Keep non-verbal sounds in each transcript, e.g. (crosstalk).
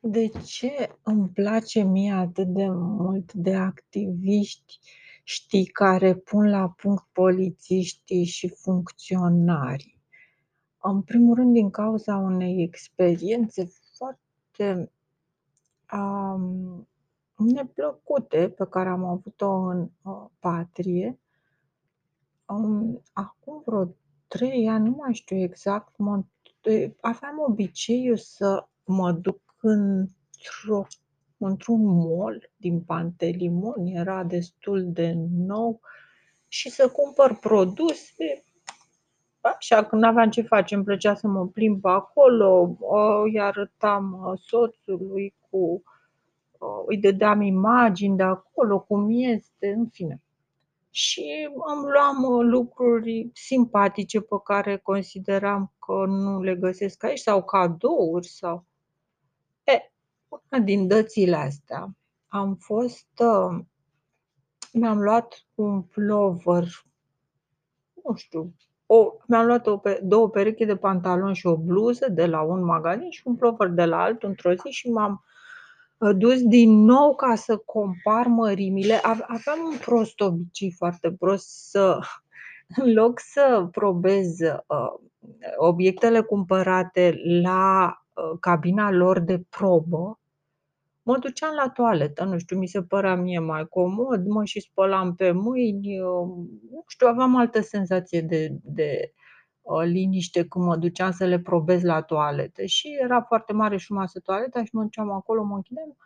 De ce îmi place mie atât de mult de activiști, știi, care pun la punct polițiștii și funcționarii? În primul rând din cauza unei experiențe foarte, um, neplăcute pe care am avut-o în, uh, patrie. Um, acum vreo 3 ani, nu mai știu exact, mă aveam obiceiul să mă duc într-o într-un mall din Pantelimon, era destul de nou, și să cumpăr produse, așa, când n-aveam ce face, îmi plăcea să mă plimb pe acolo, îi arătam soțului cu îi dădeam imagini de acolo, cum este, în fine. Și îmi luam lucruri simpatice pe care consideram că nu le găsesc aici sau cadouri sau E, una din dățile astea am fost, mi-am luat un pulover, nu știu, o mi-am luat o pe 2 perechi de pantaloni și o bluză de la un magazin și un pulover de la altul într-o zi și m-am dus din nou ca să compar mărimile. Ave aveam un prost obicei, foarte prost, să (laughs) în loc să probez, uh, obiectele cumpărate la, uh, cabina lor de probă, mă duceam la toaletă, nu știu, mi se părea mie mai comod, mă și spălam pe mâini, nu știu, aveam altă senzație de de, uh, liniște când mă duceam să le probez la toaletă și era foarte mare și frumoasă toaleta și mă duceam acolo, mă închideam,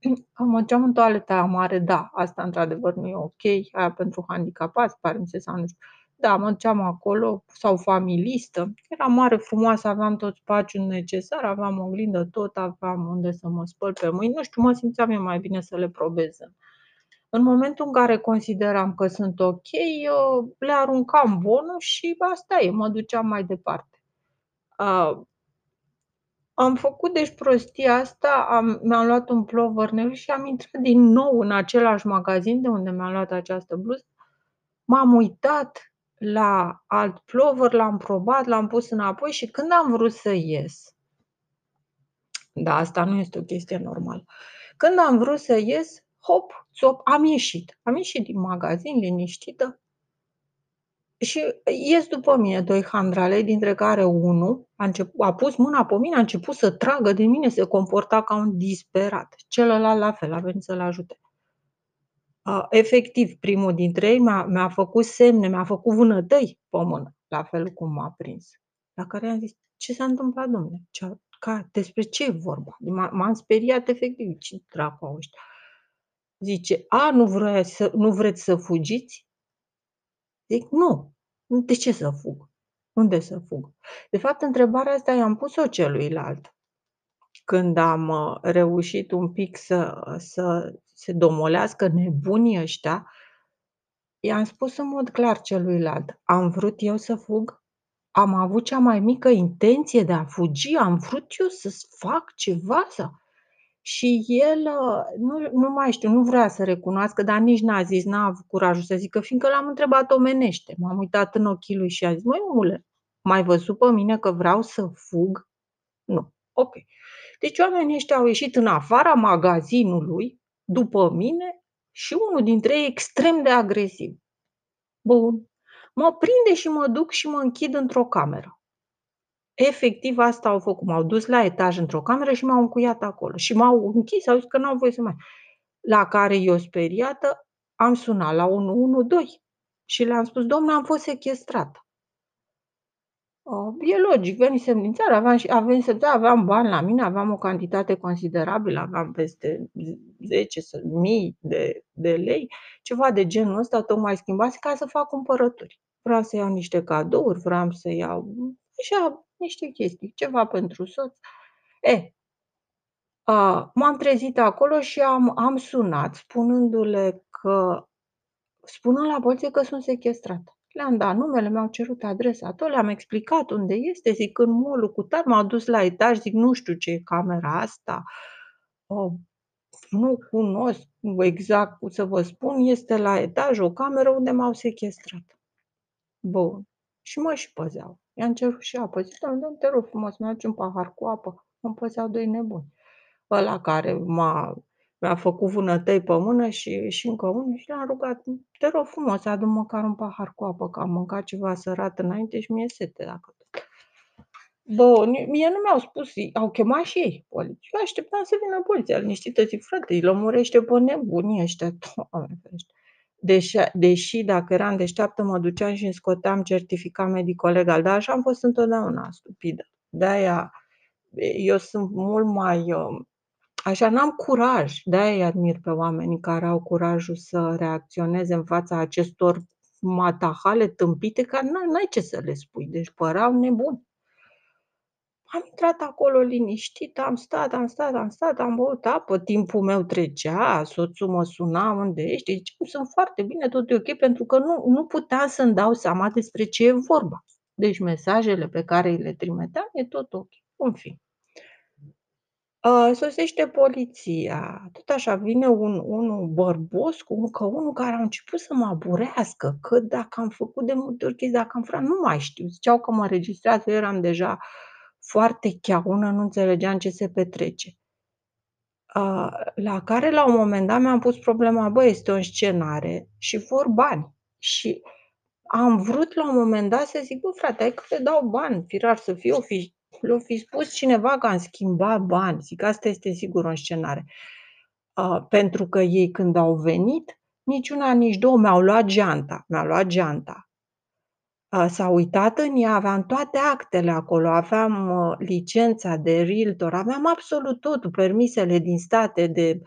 (clears throat) mă duceam în toaleta aia mare, da, asta într-adevăr nu e ok, aia pentru handicapați pare mi se sau nu știu. Da, mă duceam acolo sau familistă, era mare, frumoasă, aveam tot spațiul necesar, aveam oglindă, tot aveam unde să mă spăl pe mâini, nu știu, mă simțeam eu mai bine să le probez. În momentul în care consideram că sunt ok, le aruncam bonul și asta e, mă duceam mai departe. Uh, am făcut deci prostia asta, am mi-am luat un pulover negru și am intrat din nou în același magazin de unde mi-am luat această bluză, m-am uitat la alt pulover, l-am probat, l-am pus înapoi și când am vrut să ies da, asta nu este o chestie normală. Când am vrut să ies, hop, țop, am ieșit. Am ieșit din magazin liniștită și ies după mine 2 handralei, dintre care unul a început a pus mâna pe mine, a început să tragă de mine, se comporta ca un disperat. Celălalt la fel, a venit să-l ajute. Uh, efectiv, primul dintre ei mi-a mi-a făcut semne, mi-a făcut vânătăi pe mână, la fel cum m-a prins. La care i-am zis: „Ce s-a întâmplat domnule? Ce ca despre ce e vorba?” M-a m-am speriat efectiv, ce dracu au ăștia. Zice: „A, nu vroiați să nu vreți să fugiți?” Zic: „Nu, de ce să fug? Unde să fug?” De fapt, întrebarea asta i-am pus-o celuilalt. Când am reușit un pic să să se domolească nebunii ăștia, i-am spus în mod clar celuilalt: „Am vrut eu să fug? Am avut cea mai mică intenție de a fugi? Am vrut eu să fac ceva sau?” Și el nu nu mai știu, nu vrea să recunoască, dar nici n-a zis, n-a avut curajul să zică, fiindcă l-am întrebat omenește. M-am uitat în ochii lui și i-am zis: „Măi omule, m-ai văzut pe mine că vreau să fug?” Nu. Ok. Deci oamenii ăștia au ieșit în afara magazinului după mine și unul dintre ei extrem de agresiv. Bun. Mă prinde și mă duc și mă închid într-o cameră. Efectiv asta au făcut, m-au dus la etaj într-o cameră și m-au încuiat acolo și m-au închis, au zis că n-au voie să mai la care eu speriată am sunat la 112 și le-am spus: „Domnule, am fost sechestrată.” Uh, e logic, venisem din țară, aveam și venisem din țară, aveam bani la mine, aveam o cantitate considerabilă, aveam peste 10 s mii de de lei, ceva de genul ăsta, tocmai schimbasem ca să fac cumpărături. Vreau să iau niște cadouri, vreau să iau așa niște chestii, ceva pentru soț. E a, m-am trezit acolo și am am sunat spunându-le că spunând la poliție că sunt sechestrată. Le-am dat numele, mi-au cerut adresa, tot le-am explicat unde este, zic în mall-ul cutare, m-au dus la etaj, zic: „Nu știu ce e camera asta, uh, nu cunosc exact cum să vă spun, este la etaj o cameră unde m-au sechestrat.” Bun. Și mă și păzeau. I-am cerut și apă, zic: „Doamne, te rog frumos, mi-aduci un pahar cu apă?” Mă păzeau 2 nebuni. ăla care m-a mi-a făcut vânătăi pe mână și și încă unul și l-am rugat: "Te rog frumos, adu măcar un pahar cu apă, că am mâncat ceva sărat înainte și mi-e sete dacă tot." Bă, mie nu mi-au spus, au chemat și ei poliția. Eu așteptam să vină poliția liniștită, zic: "Frate, îi lămurește pe nebunii ăștia, (laughs) Doamne ferește." Deși deși dacă eram deșteaptă mă duceam și îmi scoteam certificat medico-legal, dar așa am fost întotdeauna, stupidă. De-aia eu sunt mult mai, uh, așa, n-am curaj, de-aia îi admir pe oamenii care au curajul să reacționeze în fața acestor matahale tâmpite, care n-ai ce să le spui, deci păreau nebuni. Am intrat acolo liniștită, am stat, am stat, am stat, am băut apă, timpul meu trecea, soțul mă suna: "Unde ești?" Deci sunt foarte bine, totul e ok, pentru că nu nu puteam să-mi dau seama despre ce e vorba. Deci mesajele pe care îi le trimiteam, e tot ok. În fine. Uh, sosește poliția, tot așa, vine un unul bărbos cu încă unul care au început să mă aburească, că dacă am făcut de multe ori chestii, dacă am furat, nu mai știu. Ziceau că mă înregistrează, eu eram deja foarte cheaună, nu înțelegeam ce se petrece. Uh, la care la un moment dat mi-am pus problema, băi, este o înscenare și vor bani. Și am vrut la un moment dat să zic: "Bă, frate, hai că te dau bani, firar să fie, o fi le-o fi spus cineva că am schimbat bani." Zic: "Asta este sigur o înscenare." Uh, pentru că ei când au venit, nici una, nici două, mi-au luat geanta, mi-au luat geanta. Uh, s-au uitat în ea, aveam toate actele acolo, aveam, uh, licența de realtor, aveam absolut totul, permisele din state de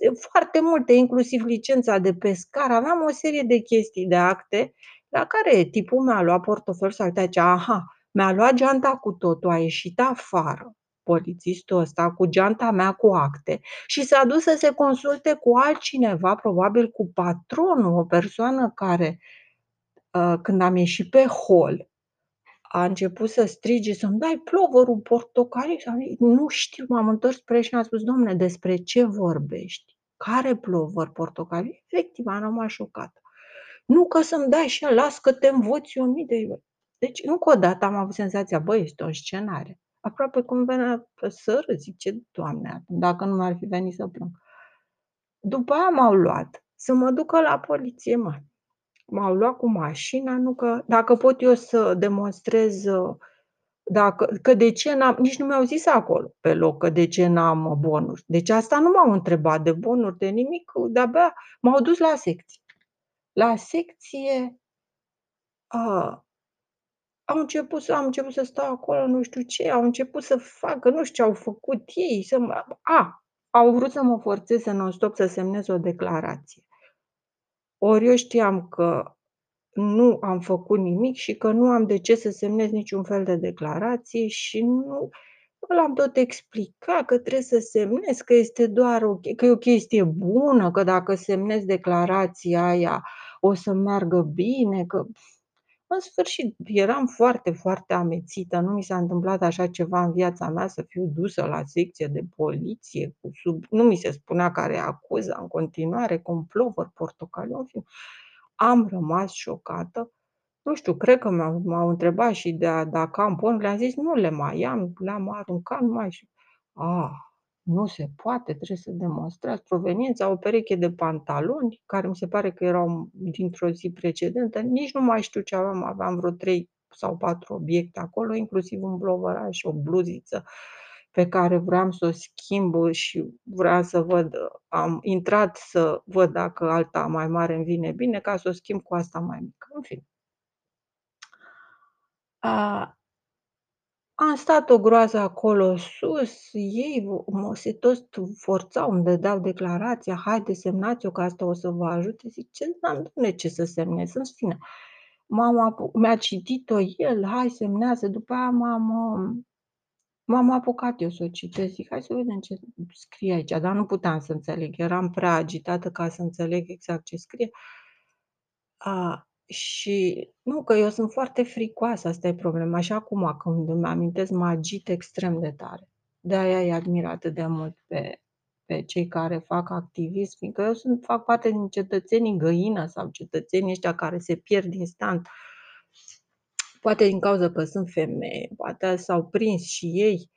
de foarte multe, inclusiv licența de pescar, aveam o serie de chestii, de acte, la care tipul mi-a luat portofelul, s-a uitat, zice: "Aha, mi-a luat geanta cu totul, a ieșit afară, polițistul ăsta, cu geanta mea cu acte și s-a dus să se consulte cu altcineva, probabil cu patronul, o persoană care, uh, când am ieșit pe hol, a început să strige să-mi dai plovărul portocaliu și am zis: "Nu știu." M-am întors spre el și i-am spus: "Domnule, despre ce vorbești? Care plovăr portocaliu?" Efectiv, am rămas șocată. "Nu, că să-mi dai și el, las că te învăț eu mii de" Deci, încă o dată am avut senzația, băi, este o înscenare. Aproape că îmi venea să râd, zic: "Ce Doamne, dacă nu mi-ar fi venit să plâng." După aia m-au luat să mă ducă la poliție, mă. M-au luat cu mașina, nu că dacă pot eu să demonstrez, uh, dacă că de ce n-am nici nu mi-au zis acolo pe loc că de ce n-am bonuri. Deci asta nu m-au întrebat de bonuri, de nimic, de-abia m-au dus la secție. La secție, uh, au început să am început să stau acolo, nu știu ce, au început să facă, nu știu ce au făcut ei, să mă a, au vrut să mă forțeze non-stop să semnez o declarație. Ori eu știam că nu am făcut nimic și că nu am de ce să semnez niciun fel de declarație și nu l-am tot explicat că trebuie să semnez, că este doar o că e o chestie bună, că dacă semnez declarația aia o să meargă bine, că în sfârșit, eram foarte, foarte amețită, nu mi s-a întâmplat așa ceva în viața mea, să fiu dusă la secție de poliție cu sub nu mi se spunea care e acuza în continuare, cu un plovăr portocaliu, în fine. Am rămas șocată. Nu știu, cred că m-au m-au întrebat și de a dacă am bonuri, le-am zis: "Nu le mai am, le-am aruncat, nu mai știu." A, nu se poate, trebuie să demonstrați. Proveniența, o pereche de pantaloni, care mi se pare că erau dintr-o zi precedentă, nici nu mai știu ce aveam, aveam vreo 3 sau 4 obiecte acolo, inclusiv un blovăraș și o bluziță pe care vreau să o schimb și vreau să văd am intrat să văd dacă alta mai mare îmi vine bine, ca să o schimb cu asta mai mică, în fine. A am stat o groază acolo sus, ei mă se tot forțau, îmi dădeau declarația: "Haideți, semnați-o că asta o să vă ajute." Zic: "Ce n-am, domnule, ce să semnez." În fine, m-am apu mi-a citit-o el: "Hai, semnează." După aia m-am m-am apucat eu să o citesc, zic: "Hai să vedem ce scrie aici." Dar nu puteam să înțeleg, eram prea agitată ca să înțeleg exact ce scrie. A, și nu, că eu sunt foarte fricoasă, asta e problema. Și acum când îmi amintesc mă agit extrem de tare. De-aia îi admir atât de mult pe pe cei care fac activism, fiindcă eu sunt fac parte din cetățenii găină sau cetățenii ăștia care se pierd instant. Poate din cauza că sunt femeie, poate s-au prins și ei A,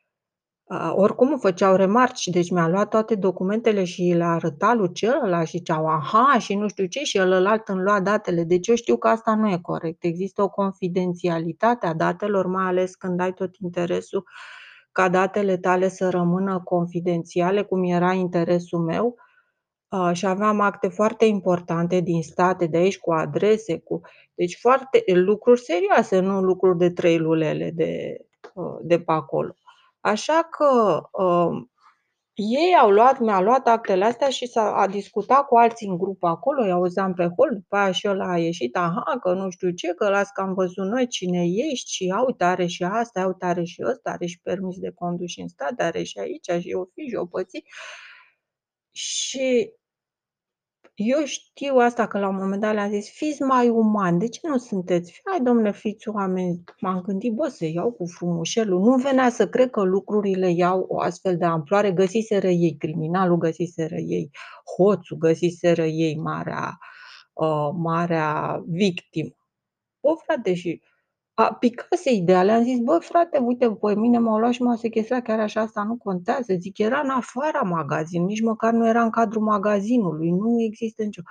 oricum îmi făceau remarci, deci mi-a luat toate documentele și le-a arătat lui celălalt și ziceau: „Aha!“ și nu știu ce și ălălalt îmi lua datele. Deci eu știu că asta nu e corect. Există o confidențialitate a datelor, mai ales când ai tot interesul ca datele tale să rămână confidențiale, cum era interesul meu. A, și aveam acte foarte importante din state de aici, cu adrese, cu deci foarte lucruri serioase, nu lucruri de 3 lulele de, ă, de pe acolo. Așa că, uh, ei au luat mi-a luat actele astea și s-a a discutat cu alții în grup acolo, îi auzeam pe hol, după aia și ăla a ieșit, aha, că nu știu ce, că las că am văzut noi cine ești și ia uite are și asta, ia uite are și ăsta, are și permis de condus și în stat, are și aici și o fi și o păți. Și eu știu asta că la un moment dat le-am zis: „Fiți mai umani, de ce nu sunteți? Hai domnule, fiți oameni.” M-am gândit: „Bă, se iau cu frumușelul.” Nu venea să cred că lucrurile iau o astfel de amploare. Găsiseră ei criminalul, găsiseră ei hoțul, găsiseră ei marea, uh, marea victimă. Bă, frate, și a picase ideea. Le-am zis: „Bă, frate, uite, pe mine m-au luat și m-au sechestrat, chiar așa asta nu contează.” Zic: „Era în afara magazinului, nici măcar nu era în cadrul magazinului, nu există nicio”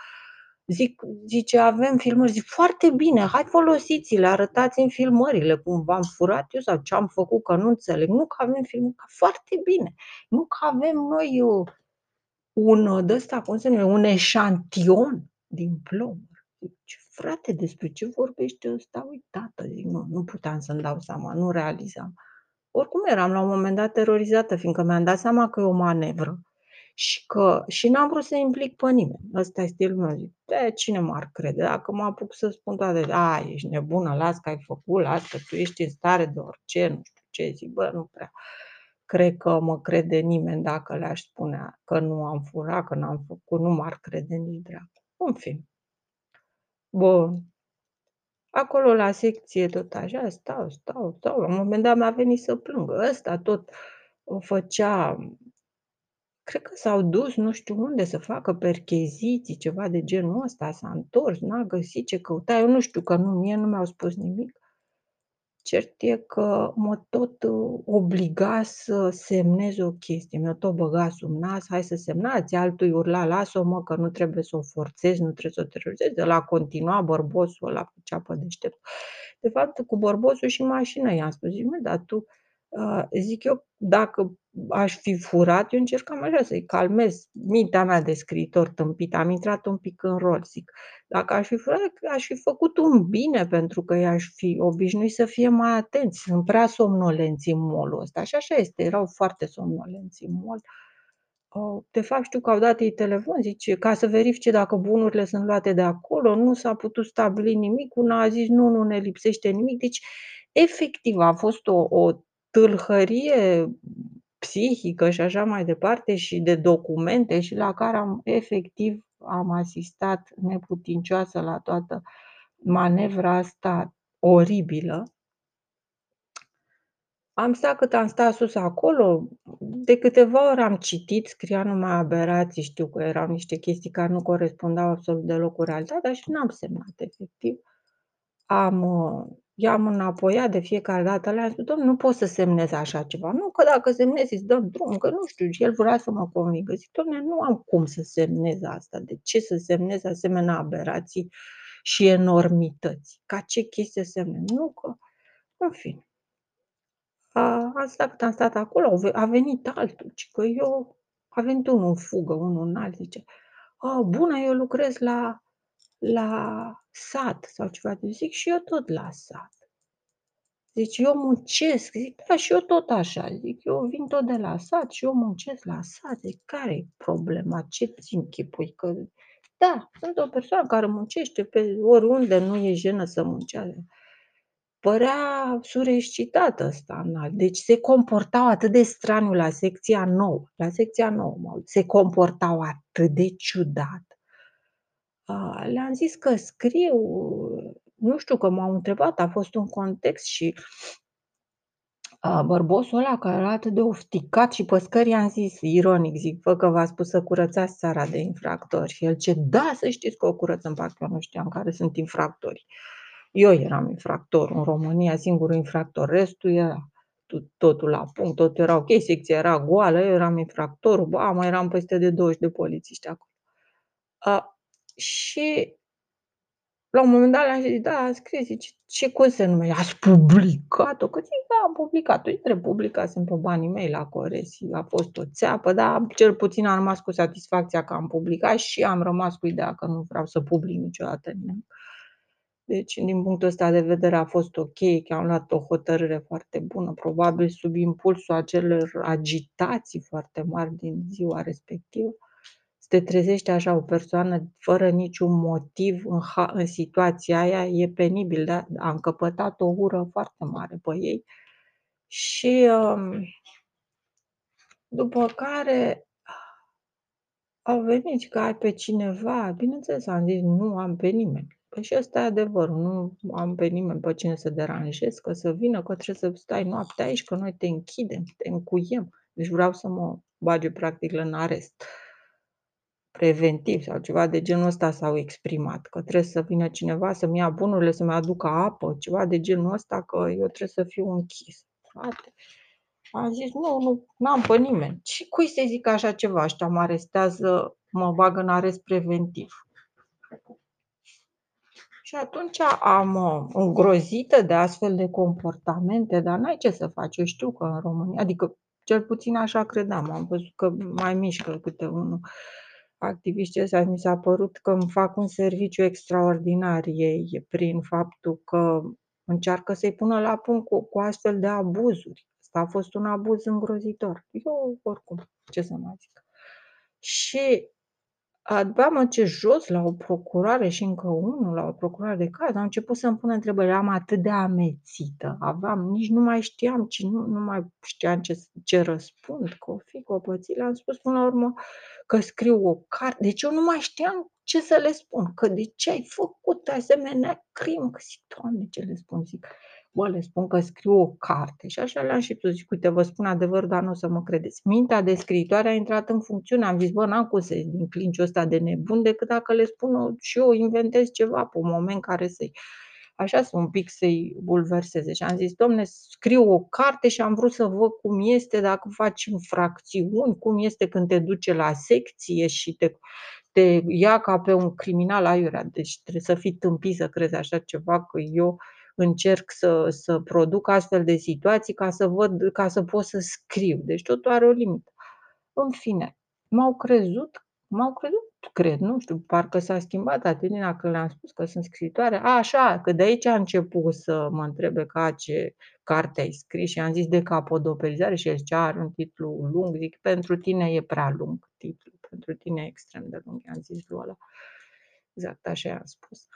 Zic zice: „Avem filmări.” Zic: „Foarte bine, hai folosiți-le, arătați-mi filmările, cum v-am furat eu sau ce am făcut, că nu înțeleg.” „Nu, că avem filmări.” „Foarte bine, nu că avem noi un d-ăsta, cum se numește, un eșantion din plomb.” Zic: „Frate, despre ce vorbește ăsta, uite, tată?” Zic: „Nu, nu puteam să-mi dau seama, nu realizam.” Oricum eram la un moment dat terorizată, fiindcă mi-am dat seama că e o manevră și că și n-am vrut să implic pe nimeni. Ăsta e stilul meu. Zic: „E, cine m-ar crede? Dacă mă apuc să spun toate a, ești nebună, las că ai făcut, las că tu ești în stare de orice, nu știu ce.” Zic: „Bă, nu prea cred că mă crede nimeni dacă le-aș spune că nu am furat, că n-am făcut, nu m-ar crede nici dracu.” În fine. Bun. Acolo la secție tot așa stau, stau, stau, la un moment dat mi-a venit să plâng. Ăsta tot o făcea cred că s-au dus nu știu unde să facă percheziții, ceva de genul ăsta, s-a întors, n-a găsit ce căuta. Eu nu știu, că nu mie nu mi-au spus nimic. Cert e că mă tot obliga să semnez o chestie, mi-o tot băga sub nas: „Hai să semnați!” Altul îi urla: „Lasă-o mă că nu trebuie să o forțezi, nu trebuie să o terorizezi.” Ăla continua, bărbosul ăla făcea pe deșteptul. De fapt, cu bărbosul și în mașină i-am spus, zic: „Măi, dar tu” a, zic eu, „dacă aș fi furat, eu încercam așa să-i calmez mintea mea de scriitor tâmpit, am intrat un pic în rol.” Zic: „Dacă aș fi furat, aș fi făcut un bine pentru că i-aș fi obișnuit să fie mai atenți. Sunt prea somnolenți în mall-ul ăsta.” Și așa este, erau foarte somnolenți în mall. Uh, de fapt știu că au dat ei telefon, zice, ca să verifice dacă bunurile sunt luate de acolo, nu s-a putut stabili nimic. Una a zis: „Nu, nu ne lipsește nimic.” Deci, efectiv, a fost o o tâlhărie psihică și așa mai departe și de documente și la care am efectiv am asistat neputincioasă la toată manevra asta oribilă. Am stat cât am stat sus acolo, de câteva ori am citit, scria numai aberații, știu că erau niște chestii care nu corespundeau absolut deloc cu realitatea și n-am semnat efectiv. Am i-am înapoiat de fiecare dată, le-am spus: „Dom'le, nu pot să semnez așa ceva.” „Nu, că dacă semnezi îți dăm drumul, că nu știu.” Și el vrea să mă convingă. Zic: „Dom'le, nu am cum să semnez asta. De ce să semnez asemenea aberații și enormități? Ca ce chestie să semnez?” „Nu, că” în fine. A, am stat cât am stat acolo, au ve a venit altul, ci că eu a venit unul în fugă, unul înalt, zice: „A, bună, eu lucrez la la sat.” sau ceva de zic: „Și eu tot la sat.” Zice: „Eu muncesc.” Zic: „Da, și eu tot așa.” Zic: „Eu vin tot de la sat și eu muncesc la sat.” Zic: „Care-i problema? Ce ți închipui că” Da, sunt o persoană care muncește pe oriunde, nu e jenă să muncească. Părea sureexcitat ăsta înalt, deci se comportau atât de straniu la secția nouă, la secția nouă mă uit, se comportau atât de ciudat. A, le-am zis că scriu, nu știu, că m-au întrebat, a fost un context și a, bărbosul ăla care era atât de ofticat și pe scări i-am zis, ironic, zic: „Văd că v-ați spus să curățați țara de infractori.” Și el zice: „Da, să știți că o curățăm.” Parcă eu nu știam care sunt infractorii. Eu eram infractorul în România, singurul infractor, restul era totul la punct, totul era ok, secția era goală, eu eram infractorul, ba, mai eram peste de 20 de polițiști acolo. A, și la un moment dat le-am zis, da, a scris, zice, ce cum se numește? Ați publicat-o? Că zic, da, am publicat-o. Între publicasem pe banii mei la Coresi, a fost o țeapă, dar cel puțin am rămas cu satisfacția că am publicat și am rămas cu ideea că nu vreau să public niciodată nimic. Deci, din punctul ăsta de vedere, a fost ok, că am luat o hotărâre foarte bună, probabil sub impulsul acelor agitații foarte mari din ziua respectivă. Să te trezești așa o persoană fără niciun motiv în, ha- în situația aia e penibil, da? a încăpătat o ură foarte mare pe ei. Și um, după care au venit și că ai pe cineva, bineînțeles, am zis, nu am pe nimeni. Păi și ăsta e adevărul, nu am pe nimeni pe cine să deranjez, că să vină, că trebuie să stai noaptea aici, că noi te închidem, te încuiem. Deci vreau să mă bage practic în arest preventiv sau ceva de genul ăsta s-au exprimat, că trebuie să vină cineva să-mi ia bunurile, să-mi aducă apă, ceva de genul ăsta, că eu trebuie să fiu închis. Frate, am zis, nu, nu, n-am pe nimeni. Și cui să zic așa ceva? Ăștia mă arestează, mă bagă în arest preventiv. Și atunci am uh, îngrozită de astfel de comportamente, dar n-ai ce să faci. Eu știu că în România, adică cel puțin așa credeam, am văzut că mai mișcă câte unul activiștii ăsta, mi s-a părut că îmi fac un serviciu extraordinar ei prin faptul că încearcă să-i pună la punct cu, cu astfel de abuzuri. Asta a fost un abuz îngrozitor. Eu, oricum, ce să mai zic. Și după ce jos la o procurare și încă unul la o procurare de caz, am început să-mi pun întrebări. Am atât de amețită, aveam, nici nu mai știam, ci nu, nu mai știam ce, ce răspund, că o fi, că o păți. Le-am spus până la urmă că scriu o carte. Deci eu nu mai știam ce să le spun, că de ce ai făcut asemenea crimă, că zic, Doamne, ce le spun, zic bă, le spun că scriu o carte și așa le-am și spus, zic, uite, vă spun adevăr, dar nu o să mă credeți. Mintea de scriitoare a intrat în funcțiune, am zis, bă, n-am cum să ies din clinciul ăsta de nebun decât dacă le spun și eu inventez ceva pe un moment care să-i așa să un pic să-i bulverseze. Și am zis, domne, scriu o carte și am vrut să văd cum este dacă faci infracțiuni, cum este când te duce la secție și te, te ia ca pe un criminal aiurea. Deci trebuie să fii tâmpit să crezi așa ceva, că eu încerc să, să produc astfel de situații ca să văd, ca să pot să scriu. Deci totul are o limită. În fine, m-au crezut, m-au crezut, cred, nu știu, parcă s-a schimbat atitudinea când le-am spus că sunt scritoare. A, așa, că de aici a început să mă întrebe ca ce carte ai scris și am zis de capodopelizare și el zicea, are un titlu lung, zic, pentru tine e prea lung titlul, pentru tine e extrem de lung, i-am zis lui ăla. Exact așa i-am spus.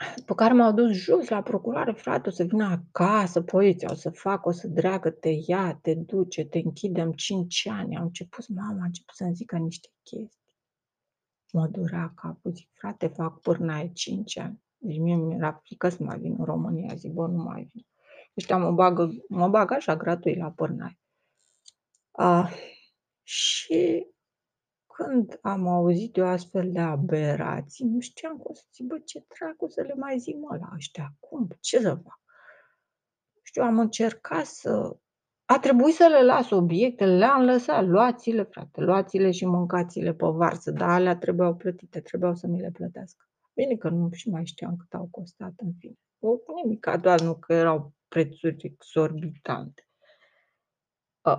Uh, pe care m-au dus jos la procurare, frate, o să vină acasă, poliția, o să facă, o să dreagă, te ia, te duce, te închidem 5 ani. Am început, mama, a început să-mi zică niște chestii. Mă durea capul, zic, frate, fac pârnaie 5 ani. Deci mie mi-era frică să mai vin în România, zic, bă, nu mai vin. Ăștia mă bagă, mă bagă așa gratuit la pârnaie. Uh, și când am auzit eu astfel de aberații, nu știam cum să zic, bă, ce dracu să le mai zic mă la ăștia, cum, ce să fac? Știu, am încercat să... A trebuit să le las obiectele, le-am lăsat, luați-le, frate, luați-le și mâncați-le pe varsă, dar alea trebuiau plătite, trebuiau să mi le plătească. Bine că nu și mai știam cât au costat, în fine. O, nimic, doar nu că erau prețuri exorbitante.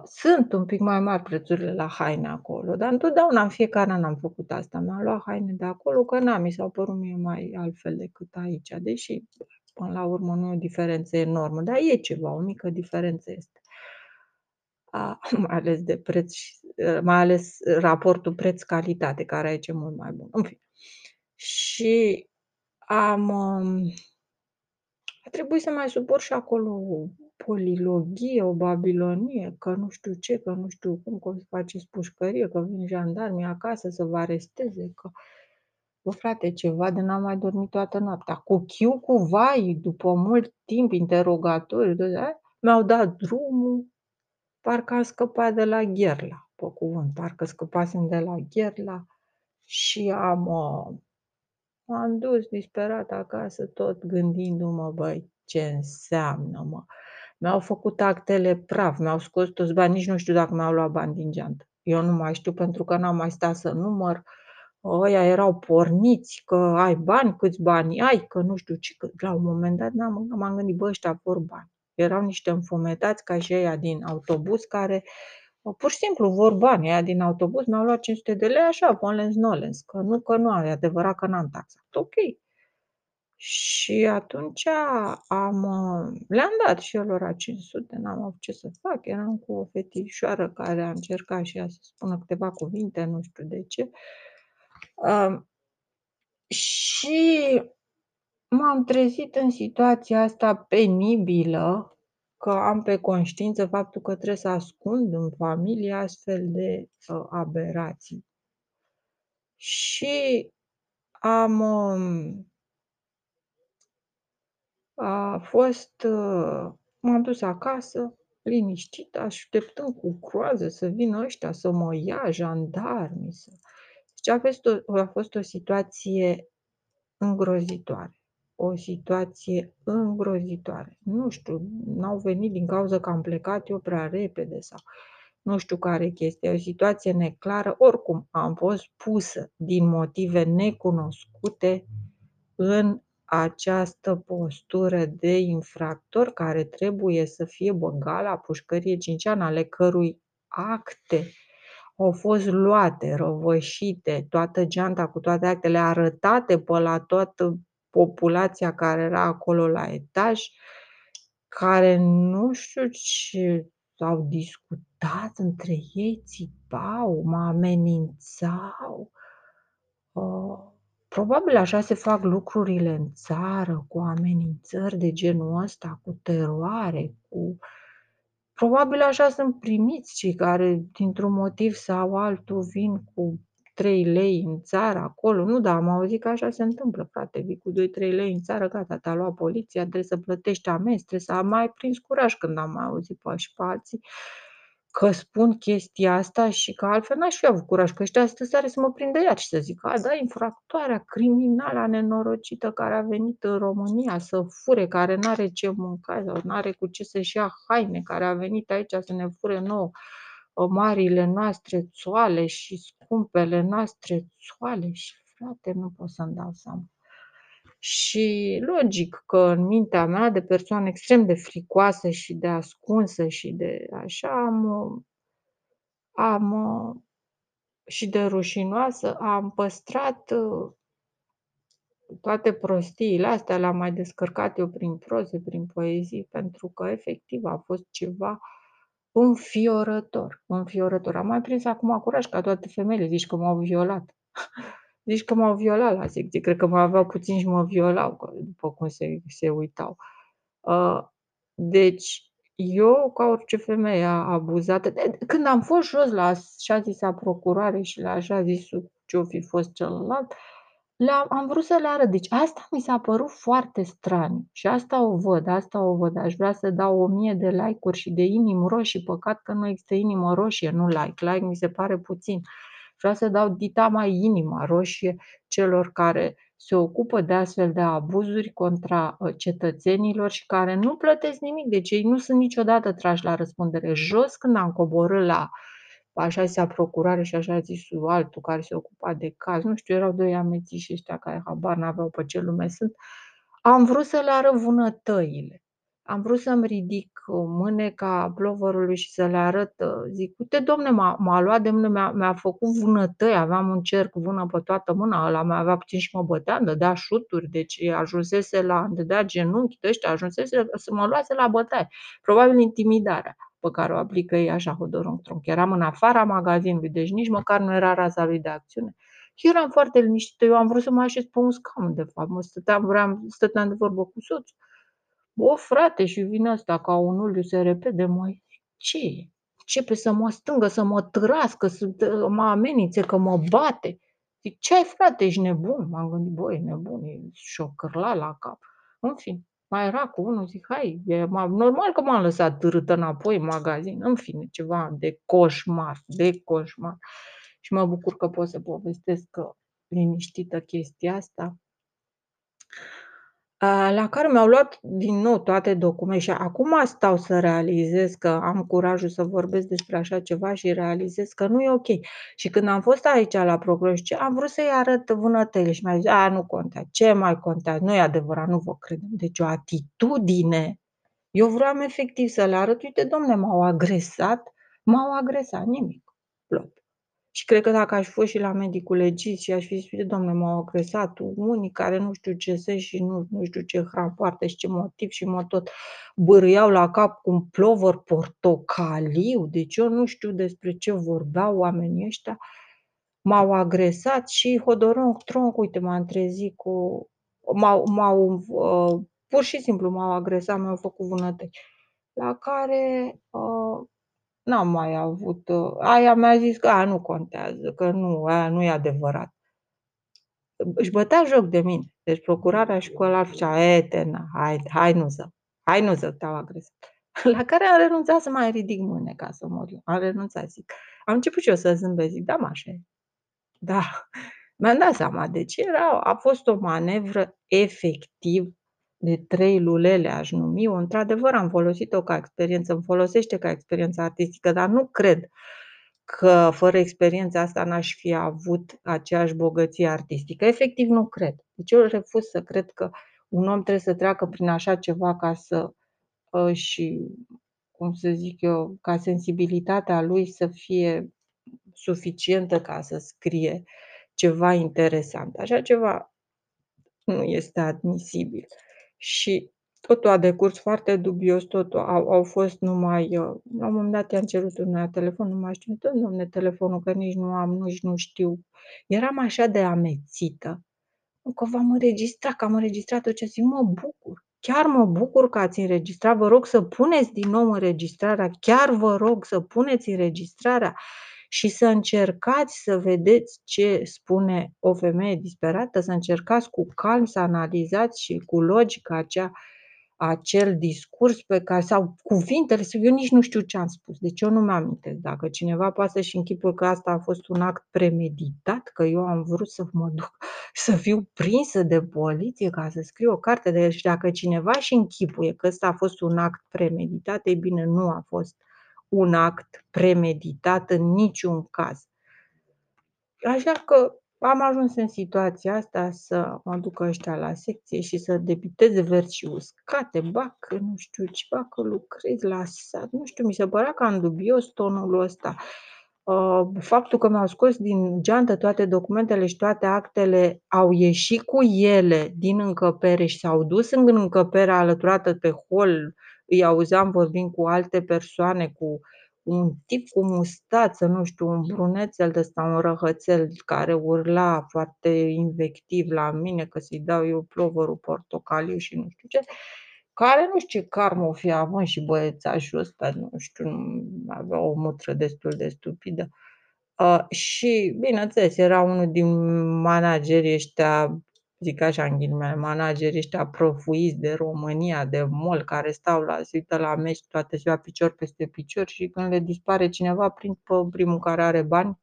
Sunt un pic mai mari prețurile la haine acolo, dar întotdeauna, în fiecare an am făcut asta. Mi-am luat haine de acolo, că na, mi s-au părut mie mai altfel decât aici, deși până la urmă nu e o diferență enormă, dar e ceva, o mică diferență este. A, (laughs) mai ales de preț, mai ales raportul preț-calitate, care aici e mult mai bun. În fine. Și am, um, a trebuit să mai suport și acolo polilogie, o babilonie, că nu știu ce, că nu știu cum, că o să faceți pușcărie, că vin jandarmii acasă să vă aresteze, că... Bă, frate, ceva de n-am mai dormit toată noaptea. Cu chiu, cu vai, după mult timp, interogatoriu, de mi-au dat drumul, parcă am scăpat de la Gherla, pe cuvânt, parcă scăpasem de la Gherla și am, uh, am dus disperat acasă tot gândindu-mă, băi, ce înseamnă, mă. Mi-au făcut actele praf, mi-au scos toți banii, nici nu știu dacă mi-au luat bani din geantă. Eu nu mai știu pentru că n-am mai stat să număr. Ăia erau porniți că ai bani, câți bani ai, că nu știu ce. Că la un moment dat m-am, m-am gândit, bă, ăștia vor bani. Erau niște înfometați ca și ăia din autobuz care pur și simplu vor bani. Aia din autobuz mi-au luat 500 de lei așa, ponlens nolens, că nu că nu, e adevărat că n-am taxat. Ok. Și atunci am le-am dat și eu lor 500, n-am avut ce să fac. Eram cu o fetișoară care a încercat și ea să spună câteva cuvinte, nu știu de ce. Uh, și m-am trezit în situația asta penibilă, că am pe conștiință faptul că trebuie să ascund în familie astfel de uh, aberații. Și am um, a fost, uh, m-am dus acasă, liniștită, așteptând cu groază să vină ăștia să mă ia, jandarmii. Să... Deci a fost, o, a fost o situație îngrozitoare. O situație îngrozitoare. Nu știu, n-au venit din cauza că am plecat eu prea repede sau nu știu care chestie, o situație neclară. Oricum, am fost pusă din motive necunoscute în această postură de infractor care trebuie să fie băgat la pușcărie 5 ani, ale cărui acte au fost luate, răvășite, toată geanta cu toate actele arătate pe la toată populația care era acolo la etaj, care nu știu ce au discutat între ei, țipau, mă amenințau. Uh, Probabil așa se fac lucrurile în țară, cu amenințări de genul ăsta, cu teroare, cu probabil așa sunt primiți cei care dintr-un motiv sau altul vin cu 3 lei în țară acolo. Nu, dar am auzit că așa se întâmplă, frate, vii cu 2-3 lei în țară, gata, te-a luat poliția, trebuie să plătești amenzi, trebuie să am mai prins curaj când am mai auzit pe și pe alții că spun chestia asta și că altfel n-aș fi avut curaj, că ăștia astăzi are să mă prindă iar și să zic, a, da, infractoarea criminală nenorocită care a venit în România să fure, care n-are ce mânca sau n-are cu ce să-și ia haine, care a venit aici să ne fure nouă marile noastre țoale și scumpele noastre țoale și frate, nu pot să-mi dau seama. Și logic că în mintea mea, de persoană extrem de fricoasă și de ascunsă și de așa, am, am și de rușinoasă, am păstrat toate prostiile astea, le-am mai descărcat eu prin proze, prin poezii, pentru că efectiv a fost ceva înfiorător, înfiorător. Am mai prins acum curaj ca toate femeile, zici că m-au violat. (laughs) Zici că m-au violat la secție, cred că mă aveau puțin și mă violau, că după cum se, se uitau. Uh, deci, eu, ca orice femeie abuzată, când am fost jos la așa zisa procurare și la așa zisul ce-o fi fost celălalt, le-am, am vrut să le arăt. Deci asta mi s-a părut foarte straniu și asta o văd, asta o văd. Aș vrea să dau o mie de like-uri și de inimi roșii, păcat că nu există inimă roșie, nu like. Like mi se pare puțin. Uh, Vreau să dau dita mai inima roșie celor care se ocupă de astfel de abuzuri contra ă, cetățenilor și care nu plătesc nimic. Deci ei nu sunt niciodată trași la răspundere. Jos când am coborât la așa zisea procurare și așa zisul altul care se ocupa de caz, nu știu, erau doi amețiși ăștia care habar n-aveau pe ce lume sunt, am vrut să le arăt vânătăile am vrut să-mi ridic uh, mâneca ploverului și să le arăt, uh, zic, uite domne, m-a, m-a luat de mână, mi-a, mi-a făcut vânătăi, aveam un cerc vână pe toată mâna, ăla mai avea puțin și mă bătea, îmi dădea șuturi, deci ajunsese la, îmi dădea genunchi de ăștia, ajunsese să mă luase la bătaie. Probabil intimidarea pe care o aplică ei așa hodorong tronc. Eram în afara magazinului, deci nici măcar nu era raza lui de acțiune. Eu eram foarte liniștită, eu am vrut să mă așez pe un scaun, de fapt, mă stăteam, vreau, stăteam de vorbă cu soțul. O, frate, și vine ăsta ca un uliu se repede, mai ce e? Începe să mă stângă, să mă târască, să mă amenințe, că mă bate. Zic, ce ai frate, ești nebun? M-am gândit, băi, nebun, e șocărla la cap. În fine, mai era cu unul, zic, hai, e normal că m-am lăsat târâtă înapoi în magazin. În fine, ceva de coșmar, de coșmar. Și mă bucur că pot să povestesc că liniștită chestia asta. A, la care mi-au luat din nou toate docume și acum stau să realizez că am curajul să vorbesc despre așa ceva și realizez că nu e ok. Și când am fost aici la procuror și ce am vrut să-i arăt vânătăile și mi-a zis: "A, nu contează, ce mai contează, nu e adevărat, nu vă credem." Deci o atitudine eu vroiam efectiv să le arăt: "Uite domnule, m-au agresat, m-au agresat, nimic, plop." Și cred că dacă aș fi fost și la medicul legist și aș fi zis: "Uite domnule, m-au agresat unii care nu știu ce sunt și nu nu știu ce hram poartă și ce motiv și mă tot bârâiau la cap cu un plover portocaliu, deci eu nu știu despre ce vorbeau oamenii ăștia, m-au agresat și hodorong tronc, uite m-am trezit cu m-au m-au, uh, pur și simplu m-au agresat, mi-au făcut vânătăi." La care, uh, n-am mai avut, uh, aia mi-a zis că aia nu contează, că nu, aia nu e adevărat. Își bătea joc de mine. Deci procurarea și cu ăla făcea: "E, te na, haide, hai nu zău, hai nu zău, te-au agresat." (laughs) La care am renunțat să mai ridic mâine ca să mor eu. Am renunțat, zic. Am început și eu să zâmbesc, zic: "Da, mă, așa e." Da, (laughs) mi-am dat seama. Deci era a fost o manevră efectiv de 3 lulele aș numi-o. Într-adevăr am folosit-o ca experiență, îmi folosește ca experiență artistică, dar nu cred că fără experiența asta n-aș fi avut aceeași bogăție artistică. Efectiv nu cred. Deci eu refuz să cred că un om trebuie să treacă prin așa ceva ca să își, cum să zic eu, ca sensibilitatea lui să fie suficientă ca să scrie ceva interesant. Așa ceva nu este admisibil. Și totul a decurs foarte dubios, totul au au fost numai, uh, la un moment dat i-am cerut unuia telefon, nu mai știu, dă domnule telefonul că nici nu am, nici nu știu. Eram așa de amețită. Nu că v-am înregistrat, că am înregistrat tot ce zic, mă bucur, chiar mă bucur că ați înregistrat, vă rog să puneți din nou înregistrarea, chiar vă rog să puneți înregistrarea și să încercați să vedeți ce spune o femeie disperată, să încercați cu calm să analizați și cu logica aceea acel discurs pe care sau cuvintele, eu nici nu știu ce am spus, deci eu nu mi-amintesc. Dacă cineva poate să-și închipuie că asta a fost un act premeditat, că eu am vrut să mă duc (laughs) să fiu prinsă de poliție ca să scriu o carte de el și dacă cineva își închipuie că ăsta a fost un act premeditat, ei bine, nu a fost un act premeditat în niciun caz. Așa că am ajuns în situația asta să mă ducă ăștia la secție și să debiteze verzi și uscate, ba că nu știu ce, ba că lucrez la sat, nu știu, mi se părea cam dubios tonul ăsta. Uh, faptul că mi-au scos din geantă toate documentele și toate actele, au ieșit cu ele din încăpere și s-au dus în încăperea alăturată pe hol, îi auzeam vorbind cu alte persoane, cu un tip cu mustață, nu știu, un brunețel de ăsta, un răhățel care urla foarte invectiv la mine că să-i dau eu plovărul portocaliu și nu știu ce, care nu știu ce karmă o fi având și băiețașul ăsta, nu știu, avea o mutră destul de stupidă. Uh, și bineînțeles, era unul din managerii ăștia zic așa în ghilimele, managerii ăștia prăfuiți de România, de mall, care stau la se uită la meci toată ziua picior peste picior și când le dispare cineva prind pe primul care are bani.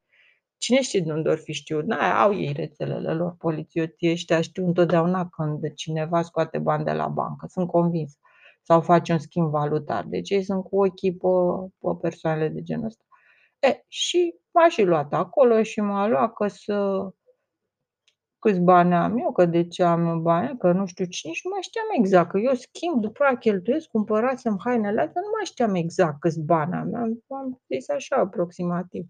Cine știe de unde or fi știut? Na, au ei rețelele lor polițioții ăștia, știu întotdeauna când cineva scoate bani de la bancă, sunt convinsă. Sau face un schimb valutar. Deci ei sunt cu ochii pe, pe persoanele de genul ăsta. E, și m-a și luat acolo și m-a luat că să câți bani am eu, că de ce am eu bani, că nu știu ce, nici nu mai știam exact, că eu schimb, după aia cheltuiesc, cumpărasem hainele astea, nu mai știam exact câți bani am, am am zis așa aproximativ.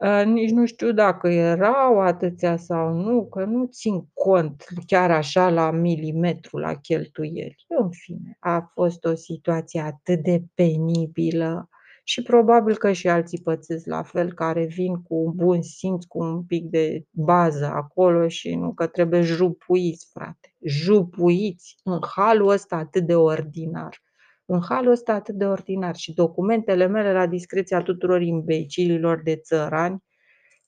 Ă, nici nu știu dacă erau atâția sau nu, că nu țin cont chiar așa la milimetru la cheltuieli. În fine, a fost o situație atât de penibilă și probabil că și alții pățesc la fel, care vin cu un bun simț, cu un pic de bază acolo și nu că trebuie jupuiți, frate, jupuiți în halul ăsta atât de ordinar. În halul ăsta atât de ordinar și documentele mele la discreția tuturor imbecililor de țărani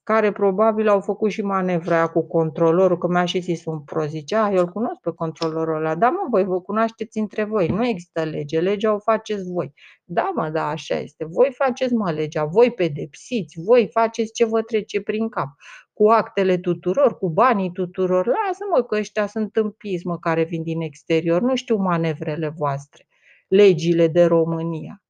care probabil au făcut și manevra aia cu controlorul, că mi-a și zis un prost, zicea, eu îl cunosc pe controlorul ăla. Da, mă, voi vă cunoașteți între voi, nu există lege, legea o faceți voi. Da, mă, da, așa este. Voi faceți, mă, legea, voi pedepsiți, voi faceți ce vă trece prin cap. Cu actele tuturor, cu banii tuturor. Lasă-mă că ăștia sunt împiți, mă, care vin din exterior, nu știu manevrele voastre, legile de România.